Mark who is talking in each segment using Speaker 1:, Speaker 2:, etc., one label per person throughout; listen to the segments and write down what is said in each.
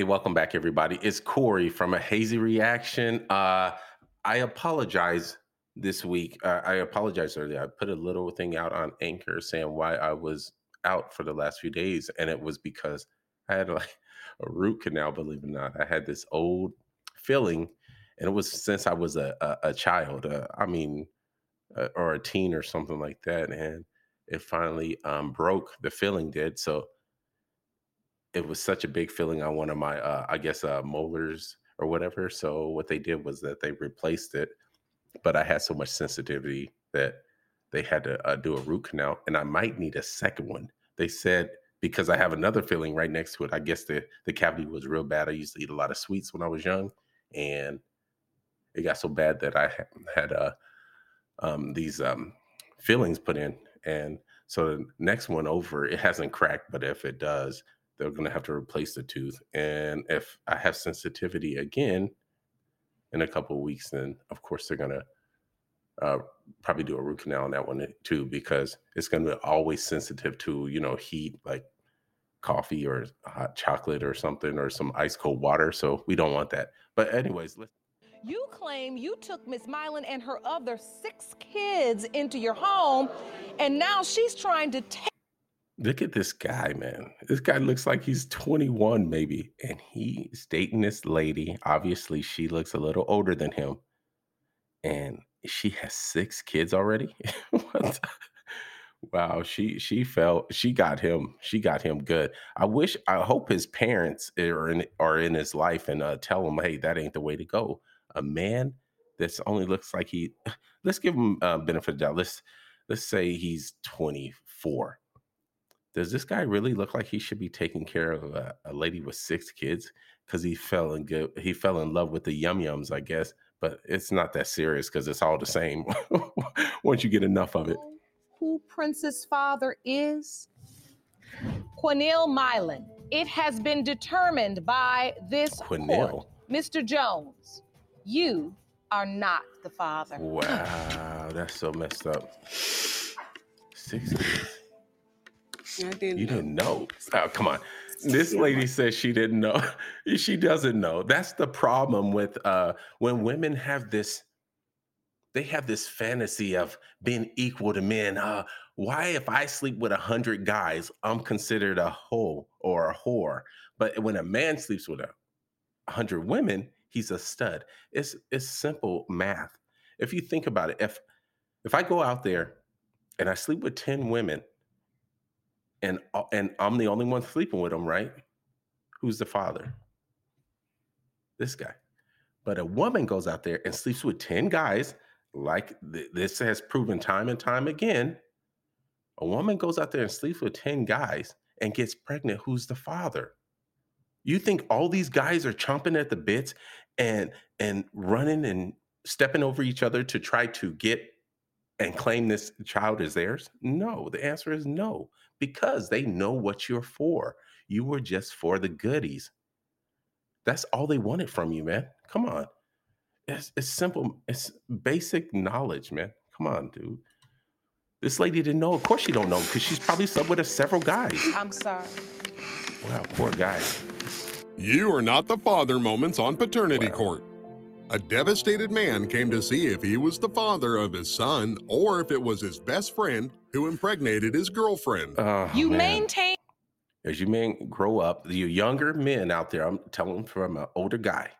Speaker 1: Hey, welcome back, everybody. It's Corey from a hazy reaction. Uh, I apologize this week. Uh, I apologize earlier. I put a little thing out on Anchor saying why I was out for the last few days, and it was because I had like a root canal. Believe it or not, I had this old filling, and it was since I was a a, a child. Uh, I mean, uh, or a teen or something like that, and it finally um, broke. The filling did so. It was such a big filling on one of my, uh, I guess, uh, molars or whatever. So what they did was that they replaced it, but I had so much sensitivity that they had to uh, do a root canal, and I might need a second one. They said because I have another filling right next to it. I guess the the cavity was real bad. I used to eat a lot of sweets when I was young, and it got so bad that I had uh, um, these um, fillings put in, and so the next one over, it hasn't cracked, but if it does, they're going to have to replace the tooth. And if I have sensitivity again in a couple weeks, then of course they're going to uh, probably do a root canal on that one too, because it's going to be always sensitive to you know heat, like coffee or hot chocolate or something, or some ice cold water. So we don't want that. But anyways, let's.
Speaker 2: You claim you took Miss Mylan and her other six kids into your home, and now she's trying to take.
Speaker 1: Look at this guy, man. This guy looks like he's 21, maybe. And he's dating this lady. Obviously, she looks a little older than him. And she has six kids already. Wow, she she felt she got him she got him good. I wish I hope his parents are in are in his life and uh, tell him, hey, that ain't the way to go. A man that's only looks like he. Let's give him uh, benefit of doubt. Let's let's say he's 24 does this guy really look like he should be taking care of a, a lady with six kids because he fell in good he fell in love with the yum yums i guess but it's not that serious because it's all the same once you get enough of it
Speaker 2: Who Prince's father is? Quenil Mylan. It has been determined by this court. Mr. Jones, you are not the father.
Speaker 1: wow that's so messed up six kids
Speaker 3: I didn't
Speaker 1: you
Speaker 3: know.
Speaker 1: didn't know oh, come on this lady says she didn't know she doesn't know that's the problem with uh when women have this they have this fantasy of being equal to men. Uh, why, if I sleep with a hundred guys, I'm considered a hoe or a whore, but when a man sleeps with a hundred women, he's a stud. It's it's simple math. If you think about it, if if I go out there and I sleep with ten women, and uh, and I'm the only one sleeping with them, right? Who's the father? This guy. But a woman goes out there and sleeps with 10 guys, like th- this has proven time and time again. A woman goes out there and sleeps with 10 guys and gets pregnant. Who's the father? You think all these guys are chomping at the bits and and running and stepping over each other to try to get and claim this child as theirs? No, the answer is no, because they know what you're for. You were just for the goodies. That's all they wanted from you, man. Come on. It's, it's simple. It's basic knowledge, man. Come on, dude. This lady didn't know. Of course she don't know because she's probably slept with several guys.
Speaker 2: I'm sorry.
Speaker 1: Wow, poor guy.
Speaker 4: You are not the father moments on paternity
Speaker 1: Wow.
Speaker 4: court. A devastated man came to see if he was the father of his son or if it was his best friend who impregnated his girlfriend.
Speaker 1: Oh,
Speaker 2: You
Speaker 1: man.
Speaker 2: maintain
Speaker 1: as you men grow up, you younger men out there, I'm telling from an older guy,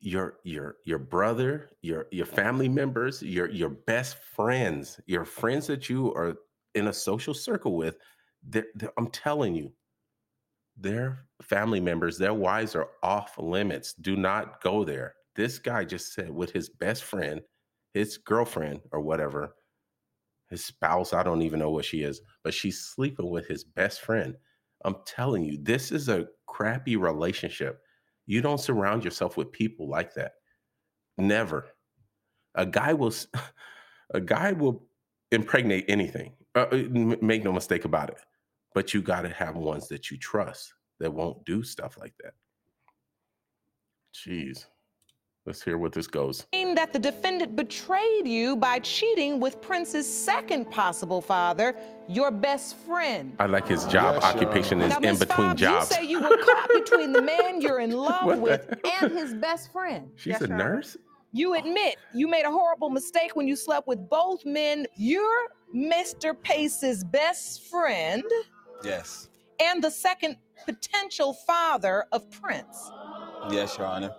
Speaker 1: your your your brother, your your family members, your your best friends, your friends that you are in a social circle with, they're, they're- I'm telling you, their family members, their wives are off limits. Do not go there. This guy just said with his best friend, his girlfriend or whatever, his spouse, I don't even know what she is, but she's sleeping with his best friend. I'm telling you, this is a crappy relationship. You don't surround yourself with people like that. Never. A guy will a guy will impregnate anything. Uh, uh, make no mistake about it. But you got to have ones that you trust that won't do stuff like that. Jeez. Let's hear what this goes.
Speaker 2: That the defendant betrayed you by cheating with Prince's second possible father, your best friend.
Speaker 1: I like his job
Speaker 5: Yes, Your
Speaker 1: occupation is
Speaker 2: Now,
Speaker 1: in
Speaker 2: Ms.
Speaker 1: between
Speaker 2: Fobbs,
Speaker 1: jobs.
Speaker 2: You say you were caught between the man you're in love
Speaker 1: What
Speaker 2: with and his best friend.
Speaker 1: She's
Speaker 3: Yes,
Speaker 1: a
Speaker 3: Your
Speaker 1: nurse?
Speaker 2: You admit you made a horrible mistake when you slept with both men. You're Mr. Pace's best friend
Speaker 5: Yes.
Speaker 2: and the second potential father of Prince.
Speaker 5: Yes, Your Honor.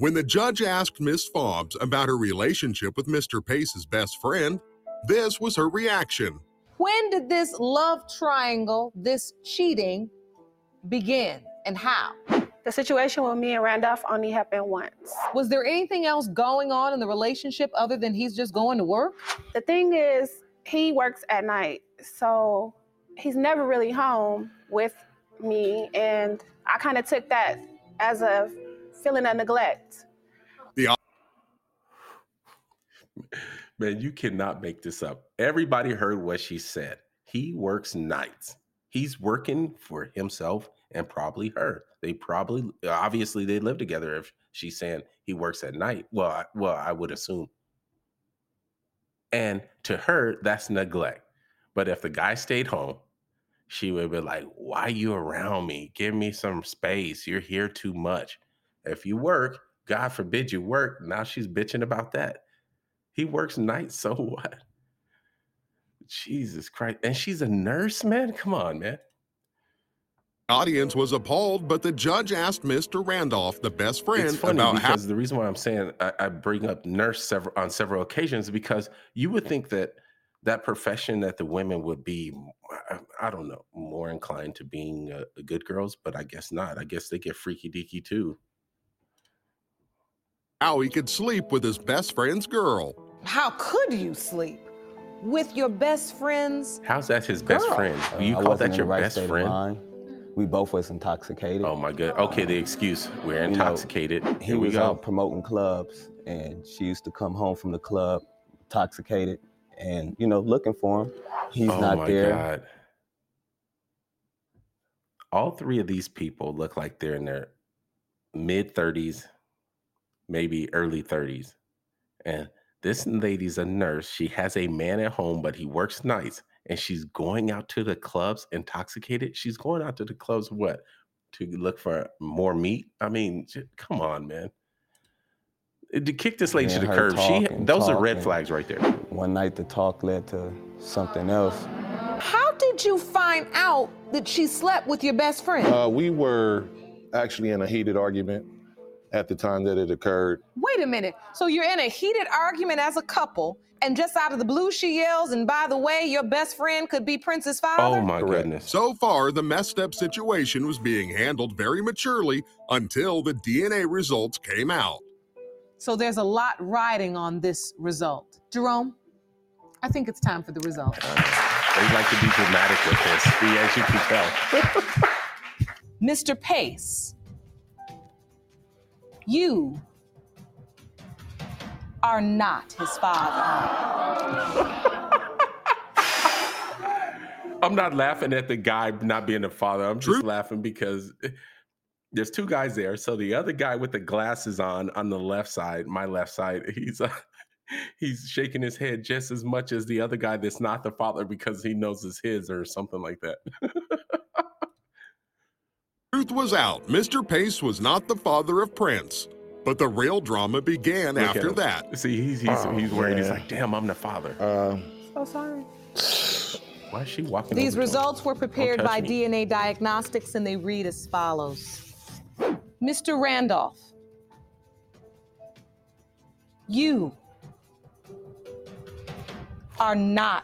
Speaker 4: When the judge asked Miss Fobbs about her relationship with Mr. Pace's best friend, this was her reaction.
Speaker 2: When did this love triangle, this cheating, begin and how?
Speaker 3: The situation with me and Randolph only happened once.
Speaker 2: Was there anything else going on in the relationship other than he's just going to work?
Speaker 3: The thing is, he works at night, so he's never really home with me, and I kind of took that as a feeling of neglect.
Speaker 1: Man, you cannot make this up. Everybody heard what she said. He works nights. He's working for himself and probably her. They probably obviously they live together if she's saying he works at night. Well, I, well, I would assume. And to her, that's neglect. But if the guy stayed home, she would be like, "Why are you around me? Give me some space. You're here too much." If you work, God forbid you work. Now she's bitching about that. He works nights, so what? Jesus Christ. And she's a nurse, man. Come on, man.
Speaker 4: Audience was appalled, but the judge asked Mr. Randolph, the best friend,
Speaker 1: it's funny
Speaker 4: about how
Speaker 1: because the reason why I'm saying I, I bring up nurse several on several occasions because you would think that that profession that the women would be, I, I don't know, more inclined to being uh, good girls, but I guess not. I guess they get freaky deaky too.
Speaker 4: How he could sleep with his best friend's girl.
Speaker 2: How could you sleep with your best friend's?
Speaker 1: How's that his best
Speaker 2: Girl.
Speaker 1: friend?
Speaker 6: Uh,
Speaker 1: you
Speaker 6: I
Speaker 1: call that your
Speaker 6: right
Speaker 1: best friend?
Speaker 6: We both was intoxicated.
Speaker 1: Oh my god. Okay, the excuse. We're
Speaker 6: You know,
Speaker 1: intoxicated.
Speaker 6: he
Speaker 1: Here we
Speaker 6: was
Speaker 1: go.
Speaker 6: out promoting clubs, and she used to come home from the club intoxicated, and you know, looking for him. He's not there.
Speaker 1: oh
Speaker 6: not
Speaker 1: my
Speaker 6: there.
Speaker 1: god. All three of these people look like they're in their mid 30s, maybe early 30s. And this lady's a nurse. She has a man at home, but he works nights. And she's going out to the clubs intoxicated. She's going out to the clubs what? To look for more meat? I mean, come on, man. Uh, To kick this lady to the curb. She
Speaker 6: talking,
Speaker 1: those are red flags right there.
Speaker 6: One night, the talk led to something else.
Speaker 2: How did you find out that she slept with your best friend?
Speaker 7: Uh, we were actually in a heated argument at the time that it occurred.
Speaker 2: Wait a minute. So you're in a heated argument as a couple, and just out of the blue, she yells, and by the way, your best friend could be Prince's father?
Speaker 1: Oh my
Speaker 7: Correct.
Speaker 1: goodness.
Speaker 4: So far, the messed up situation was being handled very maturely until the DNA results came out.
Speaker 2: So there's a lot riding on this result. Jerome, I think it's time for the result.
Speaker 1: Uh, they like to be dramatic with this, as you can tell.
Speaker 2: Mr. Pace, you are not his father.
Speaker 1: I'm not laughing at the guy not being a father. I'm just laughing because there's two guys there. So the other guy with the glasses on on the left side, my left side, he's uh, he's shaking his head just as much as the other guy that's not the father because he knows it's his or something like that.
Speaker 4: Truth was out. Mr. Pace was not the father of Prince. But the real drama began
Speaker 1: Look
Speaker 4: after that.
Speaker 1: See, he's he's,
Speaker 7: Oh,
Speaker 1: he's worried. He's like, "Damn, I'm the father."
Speaker 7: Uh,
Speaker 3: So sorry.
Speaker 1: Why is she walking?
Speaker 2: These
Speaker 1: over to him?
Speaker 2: results were prepared by
Speaker 1: me.
Speaker 2: DNA Diagnostics and they read as follows Mr. Randolph, you are not.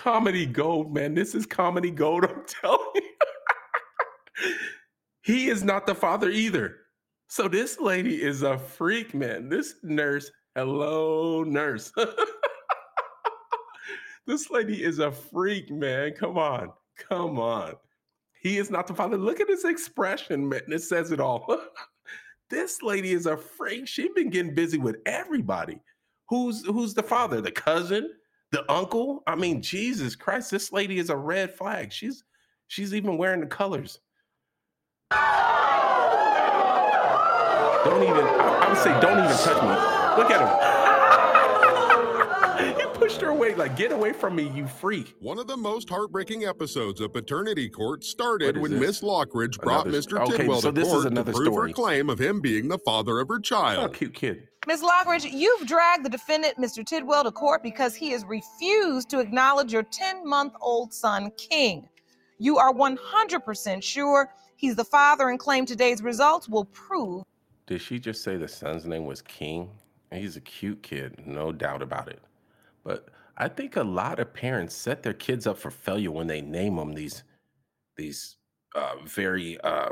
Speaker 1: Comedy gold, man. This is comedy gold. I'm telling you. he is not the father either. So this lady is a freak, man. This nurse, hello, nurse. this lady is a freak, man. Come on, come on. He is not the father. Look at his expression, man. It says it all. this lady is a freak. She's been getting busy with everybody. Who's who's the father? The cousin? The uncle? I mean, Jesus Christ, this lady is a red flag. She's she's even wearing the colors. Don't even, I, I would say, don't even touch me. Look at him. He pushed her away, like, get away from me, you freak.
Speaker 4: One of the most heartbreaking episodes of paternity court started when
Speaker 1: this?
Speaker 4: Miss Lockridge brought
Speaker 1: Another-
Speaker 4: Mr.
Speaker 1: okay,
Speaker 4: Tidwell
Speaker 1: so
Speaker 4: to
Speaker 1: this is
Speaker 4: court
Speaker 1: another
Speaker 4: to prove
Speaker 1: story.
Speaker 4: her claim of him being the father of her
Speaker 1: Oh,
Speaker 4: child.
Speaker 1: cute kid.
Speaker 2: Ms. Lockridge, you've dragged the defendant, Mr. Tidwell, to court because he has refused to acknowledge your 10 month old son, King. You are 100% sure he's the father and claim today's results will prove
Speaker 1: Did she just say the son's name was King? He's a cute kid, no doubt about it. But I think a lot of parents set their kids up for failure when they name them these these uh, very uh,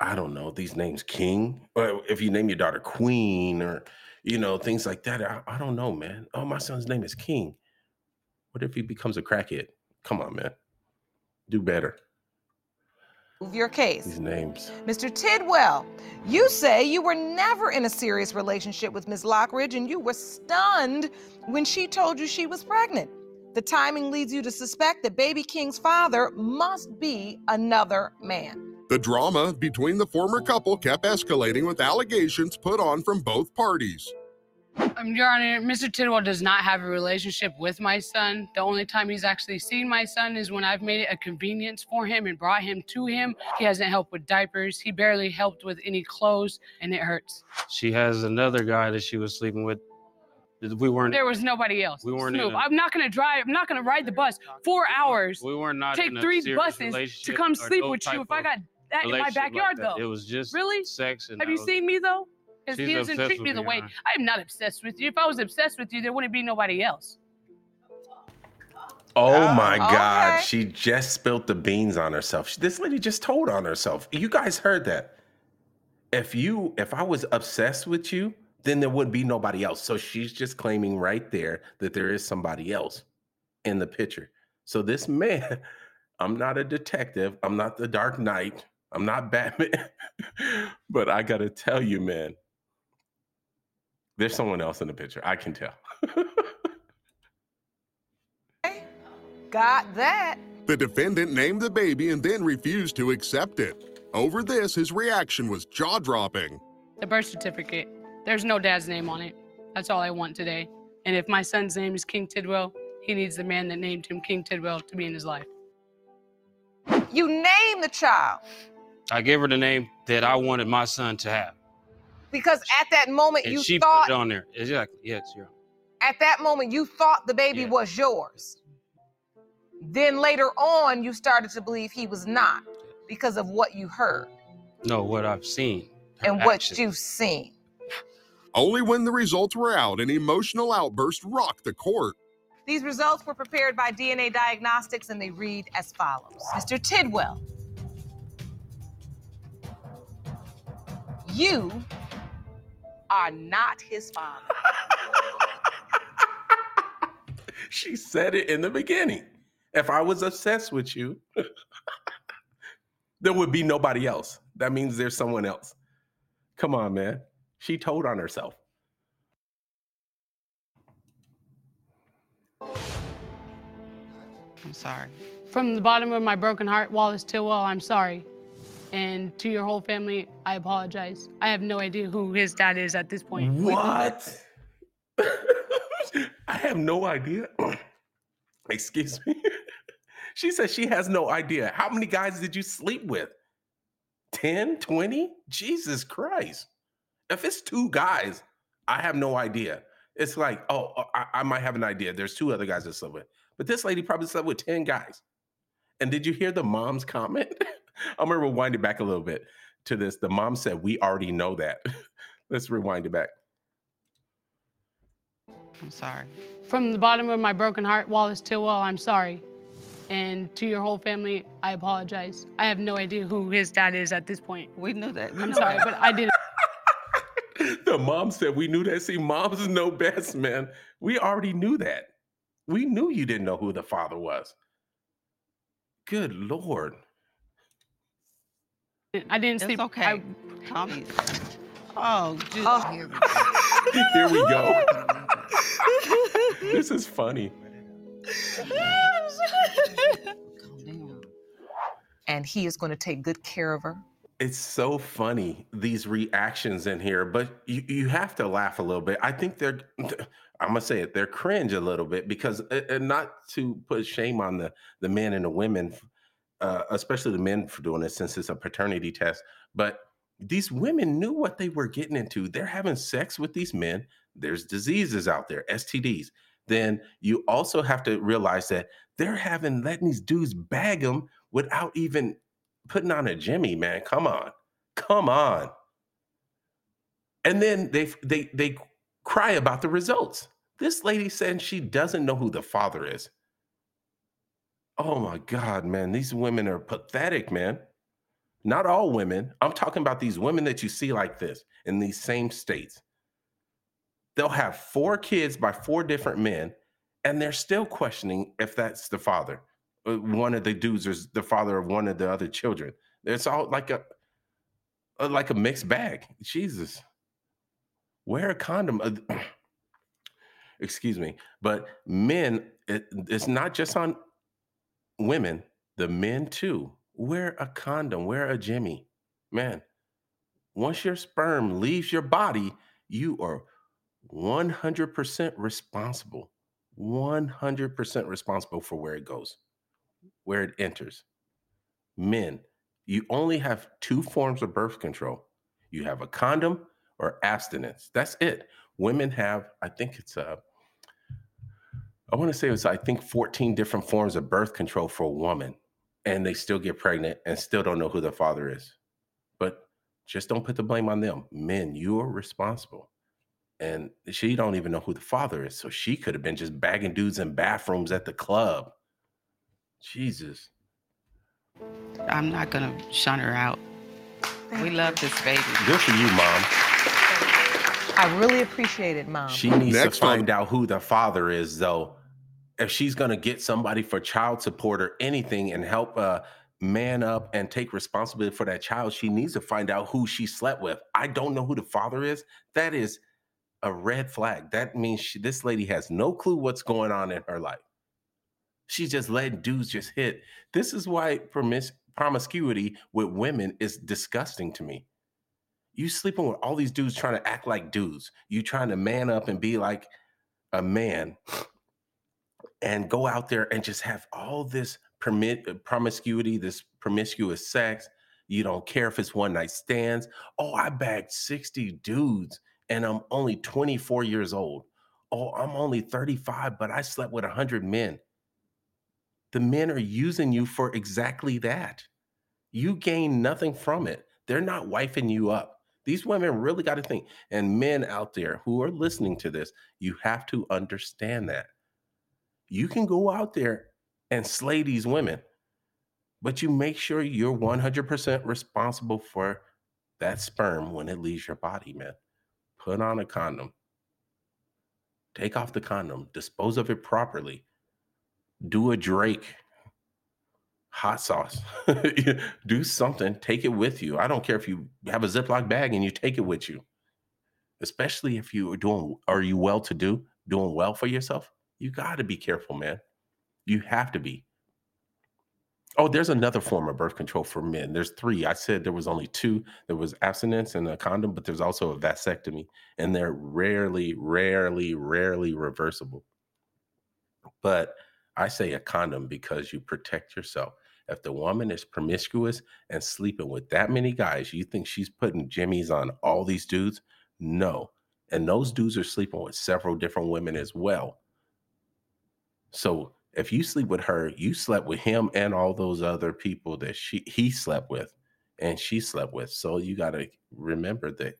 Speaker 1: I don't know these names King. Or if you name your daughter Queen or you know things like that, I, I don't know, man. Oh, my son's name is King. What if he becomes a crackhead? Come on, man. Do better.
Speaker 2: Your case.
Speaker 1: These names.
Speaker 2: Mr. Tidwell, you say you were never in a serious relationship with Ms. Lockridge and you were stunned when she told you she was pregnant. The timing leads you to suspect that baby King's father must be another man.
Speaker 4: The drama between the former couple kept escalating with allegations put on from both parties.
Speaker 8: Um, Your Honor, Mr. Tidwell does not have a relationship with my son. The only time he's actually seen my son is when I've made it a convenience for him and brought him to him. He hasn't helped with diapers. He barely helped with any clothes, and it hurts.
Speaker 9: She has another guy that she was sleeping with. We weren't.
Speaker 8: There was nobody else.
Speaker 9: We weren't in
Speaker 8: Snoop,
Speaker 9: a-
Speaker 8: I'm not gonna drive. I'm not gonna ride the bus four hours.
Speaker 9: We were not
Speaker 8: Take
Speaker 9: in a
Speaker 8: three buses to come sleep with you if I got that in my
Speaker 9: relationship like
Speaker 8: backyard, though.
Speaker 9: It was just
Speaker 8: Really?
Speaker 9: sex. And
Speaker 8: Have you
Speaker 9: was-
Speaker 8: seen me though? Because he doesn't treat me the way
Speaker 9: Your
Speaker 8: I'm not obsessed with you. If I was obsessed with you, there wouldn't be nobody else.
Speaker 1: Oh my
Speaker 2: Oh,
Speaker 1: God.
Speaker 2: okay.
Speaker 1: She just spilled the beans on herself. She- This lady just told on herself. You guys heard that. If you, if I was obsessed with you, then there would be nobody else. So she's just claiming right there that there is somebody else in the picture. So this man, I'm not a detective. I'm not the Dark Knight. I'm not Batman. but I got to tell you, man, there's someone else in the picture. I can tell.
Speaker 2: Got that.
Speaker 4: The defendant named the baby and then refused to accept it. Over this, his reaction was jaw dropping.
Speaker 8: The birth certificate. There's no dad's name on it. That's all I want today. And if my son's name is King Tidwell, he needs the man that named him King Tidwell to be in his life.
Speaker 2: You name the child
Speaker 9: I gave her the name that I wanted my son to have,
Speaker 2: because at that moment
Speaker 9: and
Speaker 2: you
Speaker 9: she
Speaker 2: thought
Speaker 9: put it on there. Exactly. Yes, Your Honor.
Speaker 2: at that moment you thought the baby
Speaker 9: Yeah.
Speaker 2: was yours. Then later on you started to believe he was not because of what you heard
Speaker 9: No, what I've seen. her
Speaker 2: and what you've seen.
Speaker 4: Only when the results were out, an emotional outburst rocked the court.
Speaker 2: These results were prepared by DNA Diagnostics and they read as follows Mr. Tidwell, you are not his father.
Speaker 1: she said it in the beginning. If I was obsessed with you, there would be nobody else. That means there's someone else. Come on, man. She told on herself.
Speaker 8: I'm sorry. From the bottom of my broken heart, Wallace Tidwell, I'm sorry. And to your whole family, I apologize. I have no idea who his dad is at this point.
Speaker 1: What? I have no idea. Excuse me. she says she has no idea. How many guys did you sleep with? 10, 20? Jesus Christ. If it's two guys, I have no idea. It's like, oh, uh, I, I might have an idea. There's two other guys that slept with. But this lady probably slept with 10 guys. And did you hear the mom's comment? I'm going to rewind it back a little bit to this. The mom said, We already know that. Let's rewind it back.
Speaker 8: I'm sorry. From the bottom of my broken heart, Wallace Tidwell, I'm sorry. And to your whole family, I apologize. I have no idea who his dad is at this point.
Speaker 10: We knew that. We
Speaker 8: I'm
Speaker 10: know
Speaker 8: sorry,
Speaker 10: that.
Speaker 8: but I didn't.
Speaker 1: the mom said we knew that. See, moms know best, man. We already knew that. We knew you didn't know who the father was. Good Lord.
Speaker 8: I didn't
Speaker 10: It's
Speaker 8: sleep.
Speaker 10: okay.
Speaker 8: I,
Speaker 10: Calm easy. Oh, dude.
Speaker 2: Oh.
Speaker 10: Here we go.
Speaker 1: Here we go. this is funny.
Speaker 2: and he is going to take good care of her.
Speaker 1: It's so funny these reactions in here, but you, you have to laugh a little bit. I think they're I'm gonna say it, they're cringe a little bit because uh, and not to put shame on the the men and the women, uh, especially the men for doing this since it's a paternity test, but these women knew what they were getting into. They're having sex with these men. There's diseases out there, STDs. Then you also have to realize that they're having letting these dudes bag them without even putting on a Jimmy, man. Come on. Come on. And then they they they cry about the results. This lady said she doesn't know who the father is. Oh my God, man. These women are pathetic, man. Not all women. I'm talking about these women that you see like this in these same states. They'll have four kids by four different men, and they're still questioning if that's the father. Uh, one of the dudes is the father of one of the other children. It's all like a, a like a mixed bag. Jesus, wear a condom. Uh, excuse me, but men, it, it's not just on women. The men too. Wear a condom. Wear a Jimmy, man. Once your sperm leaves your body, you are 100% responsible. 100% responsible for where it goes where it enters. Men, you only have two forms of birth control you have a condom or abstinence. That's it. Women have, I think it's a, I want to say it was, I think 14 different forms of birth control for a woman, and they still get pregnant and still don't know who the father is. But just don't put the blame on them. Men, you are responsible. And she don't even know who the father is. So she could have been just bagging dudes in bathrooms at the club Jesus.
Speaker 10: I'm not gonna shun her out. We love this baby.
Speaker 1: Good for you, mom.
Speaker 2: I really appreciate it, mom.
Speaker 1: She needs Next to find out who the father is, though. If she's gonna get somebody for child support or anything and help uh, man up and take responsibility for that child, she needs to find out who she slept with. I don't know who the father is. That is a red flag. That means she, this lady has no clue what's going on in her life. She's just letting dudes just hit. This is why promis- promiscuity with women is disgusting to me. You sleeping with all these dudes trying to act like dudes. You trying to man up and be like a man and go out there and just have all this permit uh, promiscuity, this promiscuous sex. You don't care if it's one night stands. Oh, I bagged 60 dudes and I'm only 24 years old. Oh, I'm only 35, but I slept with 100 men the men are using you for exactly that. You gain nothing from it. They're not wifing you up. These women really got to think. And men out there who are listening to this, you have to understand that. You can go out there and slay these women, but you make sure you're 100% responsible for that sperm when it leaves your body, man. Put on a condom. Take off the condom, dispose of it properly do a Drake hot sauce. do something, take it with you. I don't care if you have a Ziploc bag and you take it with you. Especially if you are doing are you well to do, doing well for yourself? You got to be careful, man. You have to be. Oh, there's another form of birth control for men. There's three. I said there was only two. There was abstinence and a condom, but there's also a vasectomy, and they're rarely, rarely, rarely reversible. But I say a condom because you protect yourself. If the woman is promiscuous and sleeping with that many guys, you think she's putting jimmies on all these dudes? No. And those dudes are sleeping with several different women as well. So if you sleep with her, you slept with him and all those other people that she he slept with and she slept with. So you got to remember that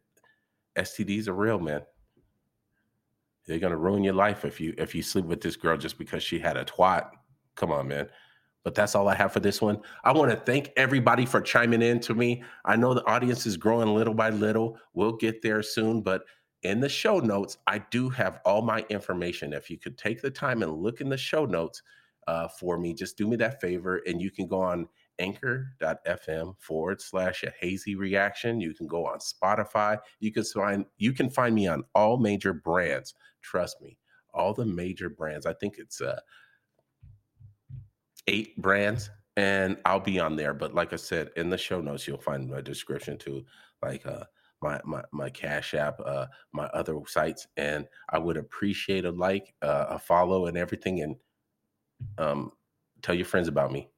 Speaker 1: STDs are real, man. They're gonna ruin your life if you if you sleep with this girl just because she had a twat. Come on, man. But that's all I have for this one. I want to thank everybody for chiming in to me. I know the audience is growing little by little. We'll get there soon, but in the show notes, I do have all my information. If you could take the time and look in the show notes uh, for me, just do me that favor, and you can go on anchor.fm forward slash a hazy reaction. You can go on Spotify. You can find you can find me on all major brands. Trust me, all the major brands. I think it's uh eight brands, and I'll be on there. But like I said, in the show notes, you'll find my description to like uh my my my Cash App, uh, my other sites, and I would appreciate a like, uh, a follow, and everything. And um, tell your friends about me.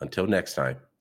Speaker 1: Until next time.